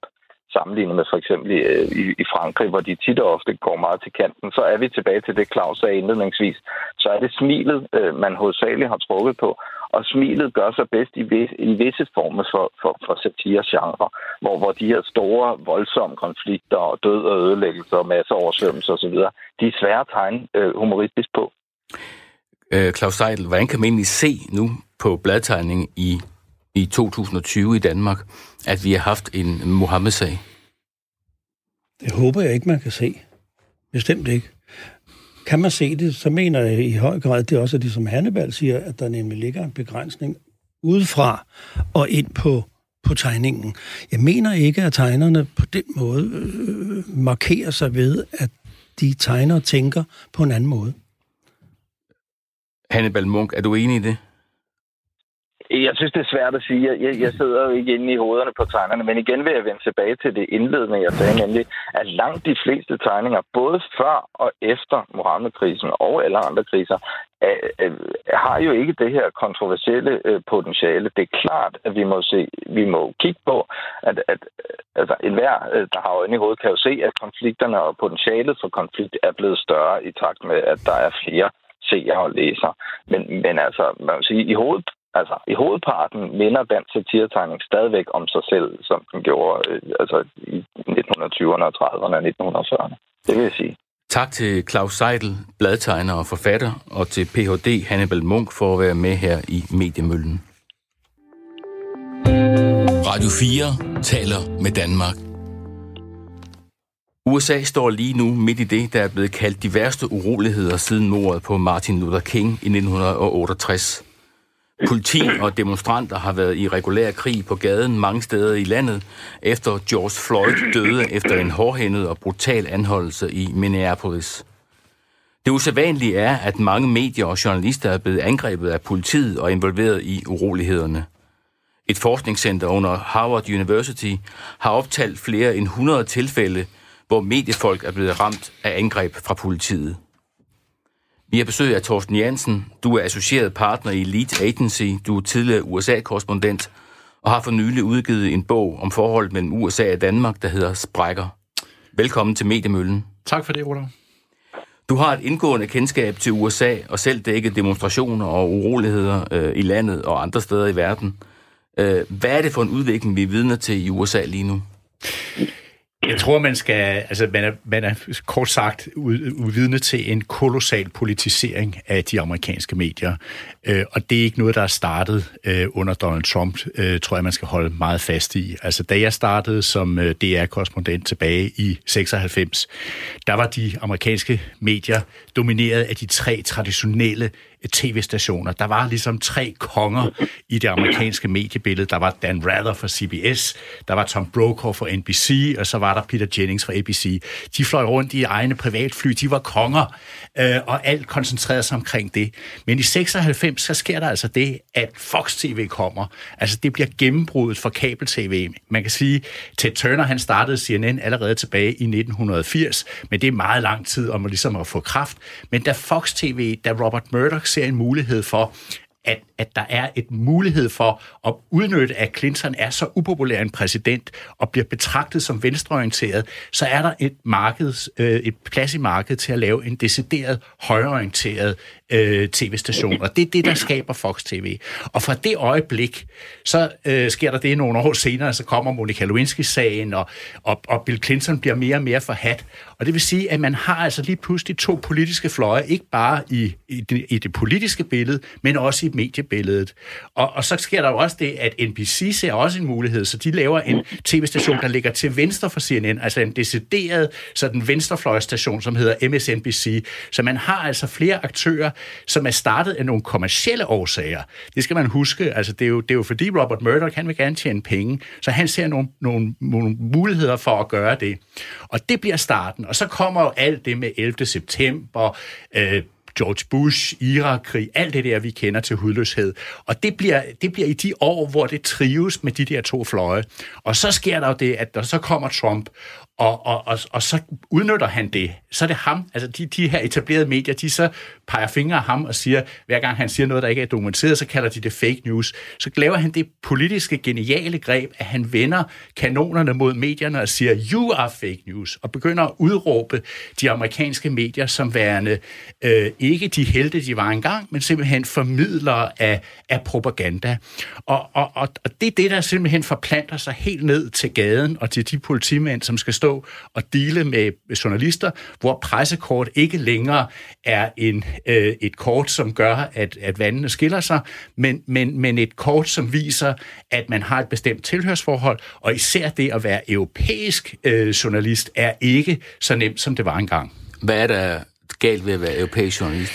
sammenlignet med for eksempel i, i, i Frankrig, hvor de tit og ofte går meget til kanten, så er vi tilbage til det, Claus sagde indledningsvis. Så er det smilet, øh, man hovedsageligt har trukket på, og smilet gør sig bedst i, vis, i visse former for, for, for satire-genre, hvor, hvor de her store, voldsomme konflikter og død og ødelæggelser og masser oversvømmelser osv., de er svære at tegne øh, humoristisk på. Øh, Claus Seidel, hvordan kan man egentlig se nu på bladtegning i, i 2020 i Danmark, at vi har haft en Mohammed-sag? Det håber jeg ikke, man kan se. Bestemt ikke. Kan man se det, så mener jeg i høj grad, det er også det, som Hannibal siger, at der nemlig ligger en begrænsning udefra og ind på, på tegningen. Jeg mener ikke, at tegnerne på den måde øh, markerer sig ved, at de tegner og tænker på en anden måde. Hannibal Munk, er du enig i det? Jeg synes, det er svært at sige. Jeg, jeg sidder jo ikke inde i hovederne på tegnerne, men igen vil jeg vende tilbage til det indledende, jeg sagde, nemlig, at langt de fleste tegninger, både før og efter Mohammed-krisen og alle andre kriser, er, er, har jo ikke det her kontroversielle øh, potentiale. Det er klart, at vi må, se, vi må kigge på, at, at altså, enhver, øh, der har øjne i hovedet, kan jo se, at konflikterne og potentialet for konflikt er blevet større i takt med, at der er flere seere og læser. Men, men altså, man vil sige, i hovedet altså, i hovedparten minder dansk satiretegning stadigvæk om sig selv, som den gjorde øh, altså, i 1920'erne og 30'erne og 1940'erne. Det vil jeg sige. Tak til Claus Seidel, bladtegner og forfatter, og til Ph.D. Hannibal Munk for at være med her i Mediemøllen. Radio 4 taler med Danmark. USA står lige nu midt i det, der er blevet kaldt de værste uroligheder siden mordet på Martin Luther King i 1968. Politi og demonstranter har været i regulær krig på gaden mange steder i landet, efter George Floyd døde efter en hårdhændet og brutal anholdelse i Minneapolis. Det usædvanlige er, at mange medier og journalister er blevet angrebet af politiet og involveret i urolighederne. Et forskningscenter under Harvard University har optalt flere end 100 tilfælde, hvor mediefolk er blevet ramt af angreb fra politiet. Vi har besøg af Thorsten Jansen. Du er associeret partner i Elite Agency. Du er tidligere USA-korrespondent og har for nylig udgivet en bog om forholdet mellem USA og Danmark, der hedder Sprækker. Velkommen til Mediemøllen. Tak for det, Ola. Du har et indgående kendskab til USA og selv dækket demonstrationer og uroligheder øh, i landet og andre steder i verden. Øh, hvad er det for en udvikling, vi er vidner til i USA lige nu? Jeg tror, man skal, altså man er, man er kort sagt udvidne til en kolossal politisering af de amerikanske medier. Øh, og det er ikke noget, der er startet øh, under Donald Trump, øh, tror jeg, man skal holde meget fast i. Altså, da jeg startede som øh, DR-korrespondent tilbage i 96, der var de amerikanske medier domineret af de tre traditionelle tv-stationer. Der var ligesom tre konger i det amerikanske mediebillede. Der var Dan Rather fra CBS, der var Tom Brokaw fra NBC, og så var der Peter Jennings fra ABC. De fløj rundt i egne privatfly, de var konger, øh, og alt koncentrerede sig omkring det. Men i 96, så sker der altså det, at Fox TV kommer. Altså det bliver gennembruddet for kabel-tv. Man kan sige, Ted Turner han startede CNN allerede tilbage i 1980, men det er meget lang tid om at, ligesom at få kraft. Men da Fox TV, da Robert Murdoch ser en mulighed for, at, at der er et mulighed for at udnytte, at Clinton er så upopulær en præsident og bliver betragtet som venstreorienteret, så er der et marked, øh, et plads i markedet til at lave en decideret højreorienteret øh, tv-station. Og det er det, der skaber Fox TV. Og fra det øjeblik, så øh, sker der det nogle år senere, så kommer Monica Lewinsky-sagen, og, og, og Bill Clinton bliver mere og mere forhat. Og det vil sige, at man har altså lige pludselig to politiske fløje, ikke bare i, i, det, i det politiske billede, men også i mediebilledet. Og, og så sker der jo også det, at NBC ser også en mulighed, så de laver en tv-station, der ligger til venstre for CNN, altså en decideret sådan venstrefløjstation, som hedder MSNBC. Så man har altså flere aktører, som er startet af nogle kommercielle årsager. Det skal man huske. Altså, det, er jo, det er jo fordi Robert Murdoch, han vil gerne tjene penge, så han ser nogle, nogle, nogle muligheder for at gøre det. Og det bliver starten. Og så kommer jo alt det med 11. september, øh, George Bush, Irak-krig, alt det der, vi kender til hudløshed. Og det bliver, det bliver i de år, hvor det trives med de der to fløje. Og så sker der jo det, at der så kommer Trump, og, og, og, og så udnytter han det. Så er det ham, altså de, de her etablerede medier, de så peger fingre af ham og siger, hver gang han siger noget, der ikke er dokumenteret, så kalder de det fake news. Så laver han det politiske geniale greb, at han vender kanonerne mod medierne og siger, you are fake news, og begynder at udråbe de amerikanske medier som værende øh, ikke de helte, de var engang, men simpelthen formidlere af, af propaganda. Og, og, og, og det er det, der simpelthen forplanter sig helt ned til gaden og til de politimænd, som skal stå stå og dele med journalister, hvor pressekort ikke længere er en, øh, et kort, som gør, at, at vandene skiller sig, men, men, men et kort, som viser, at man har et bestemt tilhørsforhold, og især det at være europæisk øh, journalist er ikke så nemt, som det var engang. Hvad er der galt ved at være europæisk journalist?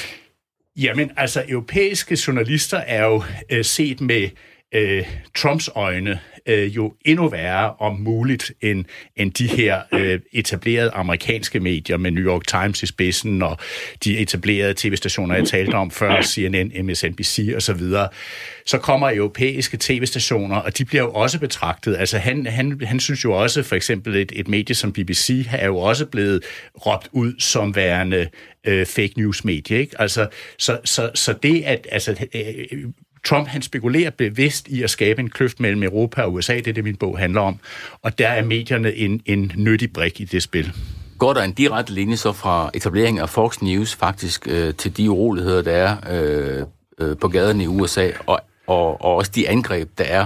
Jamen, altså, europæiske journalister er jo øh, set med øh, Trumps øjne øh, jo endnu værre om muligt end, end de her øh, etablerede amerikanske medier med New York Times i spidsen og de etablerede tv-stationer, jeg talte om før, CNN, MSNBC osv. Så, så kommer europæiske tv-stationer, og de bliver jo også betragtet. Altså han, han, han synes jo også, for eksempel et, et medie som BBC er jo også blevet råbt ud som værende øh, fake news medie. Ikke? Altså, så, så, så det, at altså, øh, Trump han spekulerer bevidst i at skabe en kløft mellem Europa og USA, det er det, min bog handler om. Og der er medierne en, en nyttig brik i det spil. Går der en direkte linje så fra etableringen af Fox News faktisk øh, til de uroligheder, der er øh, øh, på gaden i USA, og, og, og også de angreb, der er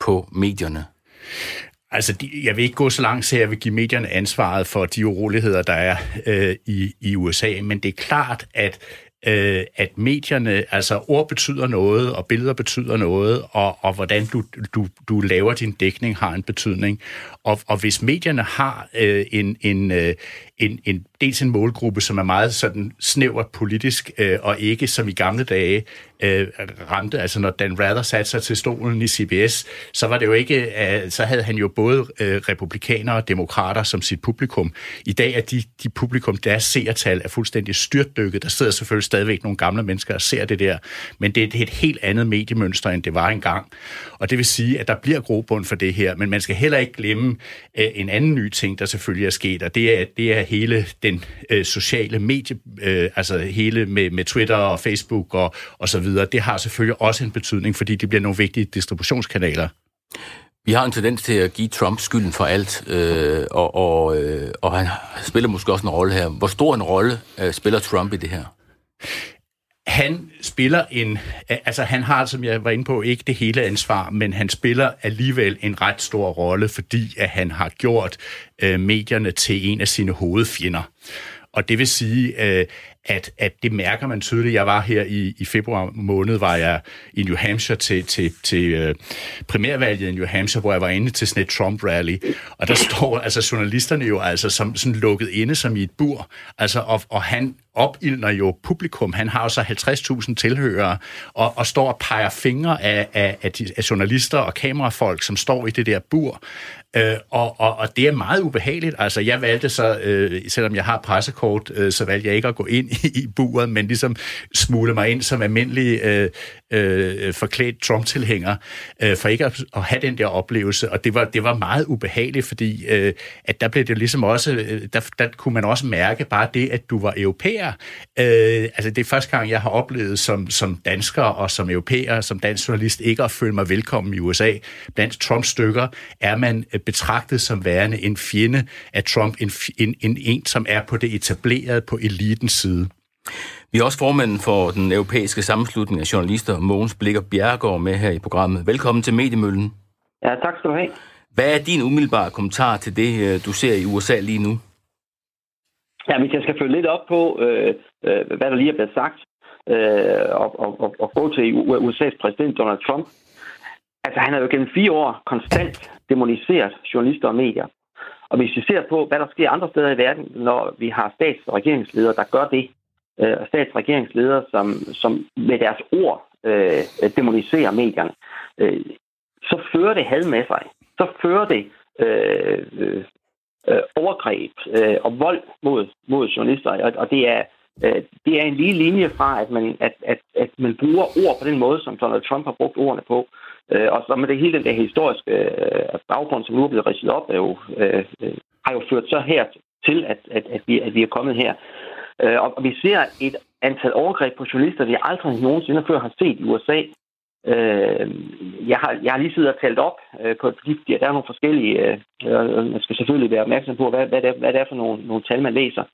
på medierne? Altså, de, jeg vil ikke gå så langt, så jeg vil give medierne ansvaret for de uroligheder, der er øh, i, i USA, men det er klart, at øh, at medierne, altså ord betyder noget, og billeder betyder noget, og, og hvordan du, du, du laver din dækning har en betydning. Og, og hvis medierne har øh, en, en, øh, en, en, dels en målgruppe, som er meget sådan snævert politisk, øh, og ikke som i gamle dage øh, ramte, altså når Dan Rather satte sig til stolen i CBS, så var det jo ikke, øh, så havde han jo både øh, republikanere og demokrater som sit publikum. I dag er de, de publikum, deres seertal er fuldstændig styrtdykket. Der sidder selvfølgelig stadigvæk nogle gamle mennesker og ser det der, men det er et helt andet mediemønster, end det var engang. Og det vil sige, at der bliver grobund for det her, men man skal heller ikke glemme øh, en anden ny ting, der selvfølgelig er sket, og det er, det er hele den øh, sociale medie, øh, altså hele med, med Twitter og Facebook og, og så videre. Det har selvfølgelig også en betydning, fordi det bliver nogle vigtige distributionskanaler. Vi har en tendens til at give Trump skylden for alt, øh, og, og, øh, og han spiller måske også en rolle her. Hvor stor en rolle øh, spiller Trump i det her? Han spiller en, altså han har, som jeg var inde på, ikke det hele ansvar, men han spiller alligevel en ret stor rolle, fordi at han har gjort øh, medierne til en af sine hovedfjender. Og det vil sige, øh, at, at det mærker man tydeligt. Jeg var her i, i februar måned, var jeg i New Hampshire til, til, til øh, primærvalget i New Hampshire, hvor jeg var inde til sådan et Trump-rally. Og der står altså journalisterne jo altså som sådan lukket inde som i et bur. Altså, og, og han opildner jo publikum. Han har jo så 50.000 tilhørere, og, og står og peger fingre af, af, af, de, af journalister og kamerafolk, som står i det der bur. Øh, og, og, og det er meget ubehageligt. Altså, jeg valgte så, øh, selvom jeg har pressekort, øh, så valgte jeg ikke at gå ind i, i buret, men ligesom smule mig ind som almindelig øh, øh, forklædt Trump-tilhænger, øh, for ikke at, at have den der oplevelse. Og det var, det var meget ubehageligt, fordi øh, at der blev det ligesom også, øh, der, der kunne man også mærke bare det, at du var europæer. Øh, altså det er første gang, jeg har oplevet som, som dansker og som europæer, som dansk journalist, ikke at føle mig velkommen i USA. Blandt Trumps stykker er man øh, betragtet som værende en fjende af Trump, en, en, en, en som er på det etablerede, på elitens side. Vi har også formanden for den europæiske sammenslutning af journalister, Mogens Blikker Bjergård, med her i programmet. Velkommen til Mediemøllen. Ja, tak skal du have. Hvad er din umiddelbare kommentar til det, øh, du ser i USA lige nu? Ja, hvis jeg skal følge lidt op på, øh, øh, hvad der lige er blevet sagt, øh, og, og, og gå til USA's præsident Donald Trump. Altså, han har jo gennem fire år konstant demoniseret journalister og medier. Og hvis vi ser på, hvad der sker andre steder i verden, når vi har stats- og regeringsledere, der gør det, øh, stats- og regeringsledere, som, som med deres ord øh, demoniserer medierne, øh, så fører det had med sig. Så fører det øh, øh, øh, overgreb øh, og vold mod, mod journalister. Og, og det er øh, det er en lige linje fra, at man, at, at, at man bruger ord på den måde, som Donald Trump har brugt ordene på. Øh, og så med det hele den der historiske øh, baggrund, som nu er blevet ridset op, er jo, øh, øh, har jo ført så her til, at, at, at, vi, at vi er kommet her. Øh, og vi ser et antal overgreb på journalister, vi aldrig nogensinde før har set i USA. Øh, jeg, har, jeg har lige siddet og talt op, øh, på, fordi der er nogle forskellige... Øh, man skal selvfølgelig være opmærksom på, hvad, hvad, det, er, hvad det er for nogle, nogle tal, man læser.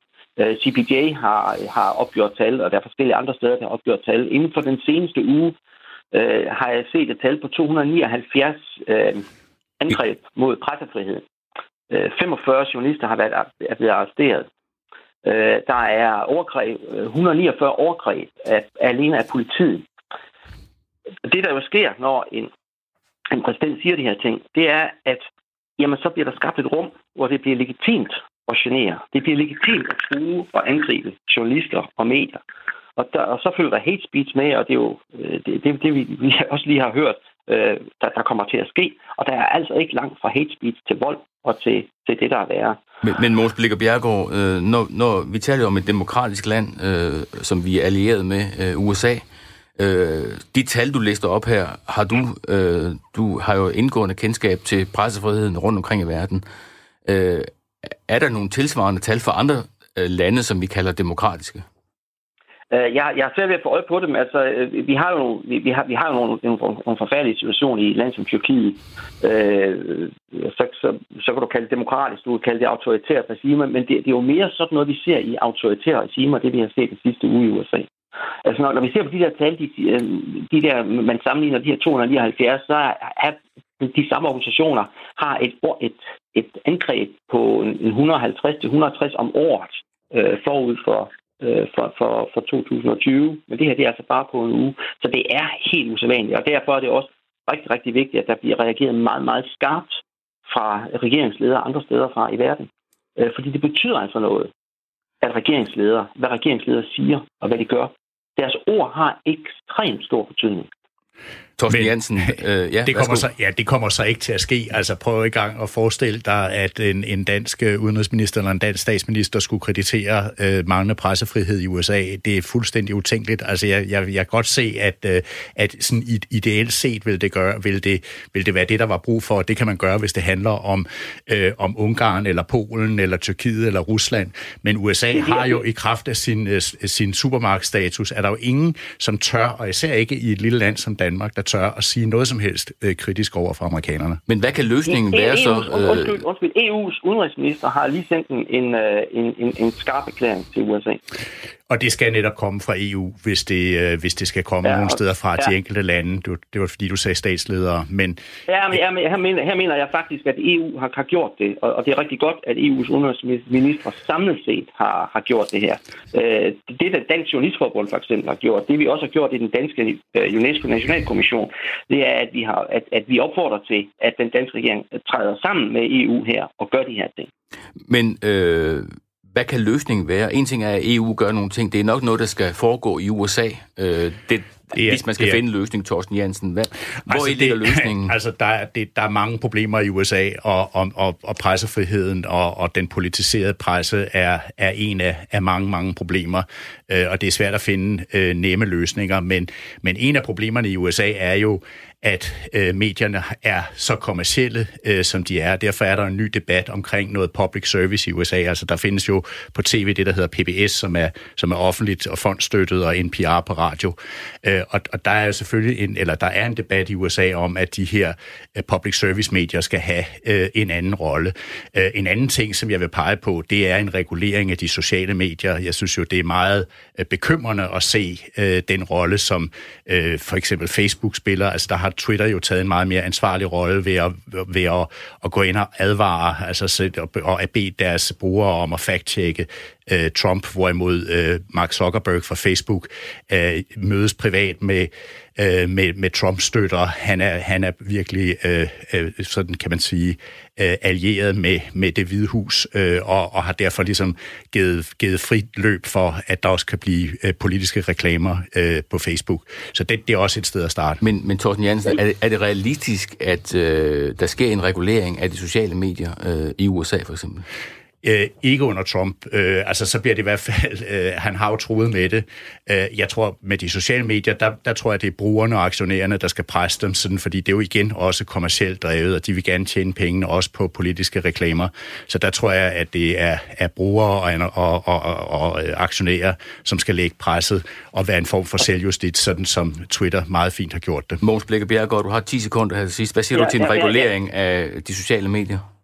Øh, CPJ har, har opgjort tal, og der er forskellige andre steder, der har opgjort tal. Inden for den seneste uge øh, har jeg set et tal på 279 øh, angreb mod pressefriheden. Øh, 45 journalister har været er blevet arresteret. Øh, der er overgreb, øh, 149 overgreb af, alene af politiet. Det, der jo sker, når en, en præsident siger de her ting, det er, at jamen, så bliver der skabt et rum, hvor det bliver legitimt at genere. Det bliver legitimt at true og angribe journalister og medier. Og, der, og så følger der hate speech med, og det er jo øh, det, det, det vi, vi også lige har hørt, øh, der, der kommer til at ske. Og der er altså ikke langt fra hate speech til vold og til, til det, der er værre. Men, men Mås Blikker Bjergård, øh, når, når vi taler om et demokratisk land, øh, som vi er allieret med, øh, USA, øh, de tal, du læste op her, har du, øh, du har jo indgående kendskab til pressefriheden rundt omkring i verden. Øh, er der nogle tilsvarende tal for andre øh, lande, som vi kalder demokratiske? Øh, jeg, jeg er svært ved at få øje på dem. Altså, øh, vi har jo, vi, vi har, vi har jo nogle, nogle, nogle forfærdelige situationer i et land som Tyrkiet. Øh, så, så, så kan du kalde det demokratisk, du kan kalde det autoritære regimer, men det, det er jo mere sådan noget, vi ser i autoritære regimer, det vi har set den sidste uge i USA. Altså, når, når vi ser på de der tal, de, øh, de der, man sammenligner de her 279, så er de samme organisationer har et, et, et angreb på 150-160 om året øh, forud for, øh, for, for, for 2020. Men det her det er altså bare på en uge. Så det er helt usædvanligt, og derfor er det også rigtig, rigtig vigtigt, at der bliver reageret meget, meget skarpt fra regeringsledere andre steder fra i verden. Øh, fordi det betyder altså noget, at regeringsledere, hvad regeringsledere siger og hvad de gør, deres ord har ekstremt stor betydning. Torsten Men, Jensen, øh, ja, det kommer så, ja, det kommer så ikke til at ske. Altså prøv i gang at forestille dig, at en, en dansk øh, udenrigsminister eller en dansk statsminister skulle kreditere øh, manglende pressefrihed i USA. Det er fuldstændig utænkeligt. Altså jeg, jeg, jeg kan godt se, at, øh, at sådan ideelt set vil det, gøre, vil, det, vil det være det, der var brug for. Det kan man gøre, hvis det handler om, øh, om Ungarn eller Polen eller Tyrkiet eller Rusland. Men USA har jo i kraft af sin, øh, sin supermarkedstatus, er der jo ingen, som tør, og især ikke i et lille land som Danmark, der tør at sige noget som helst øh, kritisk over for amerikanerne. Men hvad kan løsningen e- være så? Øh... Undskyld, undskyld, EU's udenrigsminister har lige sendt en, en, en, en, en skarp erklæring til USA. Og det skal netop komme fra EU, hvis det, øh, hvis det skal komme ja, nogle steder fra ja. de enkelte lande. Du, det var fordi, du sagde statsledere. Men, ja, men, ja, men her, mener, her mener jeg faktisk, at EU har, har gjort det. Og, og det er rigtig godt, at EU's udenrigsminister samlet set har, har gjort det her. Øh, det, der Dansk Journalistforbund for eksempel har gjort, det vi også har gjort i den danske øh, UNESCO Nationalkommission, det er, at vi, har, at, at vi opfordrer til, at den danske regering træder sammen med EU her og gør de her ting. Men øh, hvad kan løsningen være? En ting er, at EU gør nogle ting. Det er nok noget, der skal foregå i USA. Øh, det, det er, hvis man skal det er, finde en løsning, Torsten Jensen. Hvad, hvor altså, ligger løsningen? Altså, der, er, det, der er mange problemer i USA, og, og, og, og pressefriheden og, og den politiserede presse er, er en af, af mange, mange problemer. Øh, og det er svært at finde øh, nemme løsninger. Men, men en af problemerne i USA er jo, at øh, medierne er så kommercielle, øh, som de er. Derfor er der en ny debat omkring noget public service i USA. Altså, der findes jo på tv det, der hedder PBS, som er, som er offentligt og fondstøttet, og NPR på radio. Øh, og, og der er jo selvfølgelig en, eller der er en debat i USA om, at de her øh, public service medier skal have øh, en anden rolle. Øh, en anden ting, som jeg vil pege på, det er en regulering af de sociale medier. Jeg synes jo, det er meget øh, bekymrende at se øh, den rolle, som øh, for eksempel Facebook spiller. Altså, der har Twitter jo taget en meget mere ansvarlig rolle ved at, ved at, at gå ind og advare, altså og at bede deres brugere om at fact-checke øh, Trump, hvorimod øh, Mark Zuckerberg fra Facebook øh, mødes privat med øh, med, med Trump-støtter. Han er, han er virkelig, øh, øh, sådan kan man sige, øh, allieret med, med det hvide hus, øh, og, og har derfor ligesom givet, givet frit løb for, at der også kan blive øh, politiske reklamer øh, på Facebook. Så det, det er også et sted at starte. Men, men Thorsten Jansen, er det, er det realistisk, at øh, der sker en regulering af de sociale medier øh, i USA for eksempel? Øh, ikke under Trump. Øh, altså, så bliver det i hvert fald... Øh, han har jo troet med det. Øh, jeg tror, med de sociale medier, der, der tror jeg, det er brugerne og aktionærerne, der skal presse dem, sådan, fordi det er jo igen også kommercielt drevet, og de vil gerne tjene pengene også på politiske reklamer. Så der tror jeg, at det er, er brugere og, og, og, og, og aktionærer, som skal lægge presset og være en form for selvjustit, sådan som Twitter meget fint har gjort det. Måns Blikke Bjergård, du har 10 sekunder her til sidst. Hvad siger ja, du til en ja, regulering ja, ja. af de sociale medier?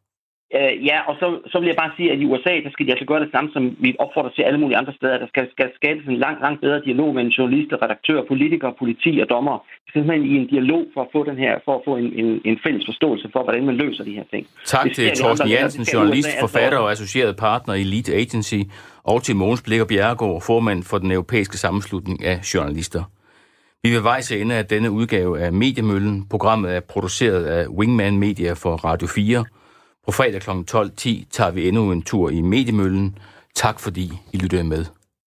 Øh, ja, og så, så vil jeg bare sige, at i USA, der skal de altså gøre det samme, som vi opfordrer til alle mulige andre steder. Der skal, skal skabes en langt, langt bedre dialog mellem journalister, redaktører, politikere, politi og dommer. Vi skal simpelthen i en dialog for at få den her, for at få en, en, en fælles forståelse for, hvordan man løser de her ting. Tak til Thorsten Jansen, journalist, forfatter og associeret partner i Elite Agency, og til Mogens Blikker Bjerregaard, formand for den europæiske sammenslutning af journalister. Vi vil vejs ende af denne udgave af Mediemøllen. Programmet er produceret af Wingman Media for Radio 4. På fredag kl. 12.10 tager vi endnu en tur i Mediemøllen. Tak fordi I lyttede med.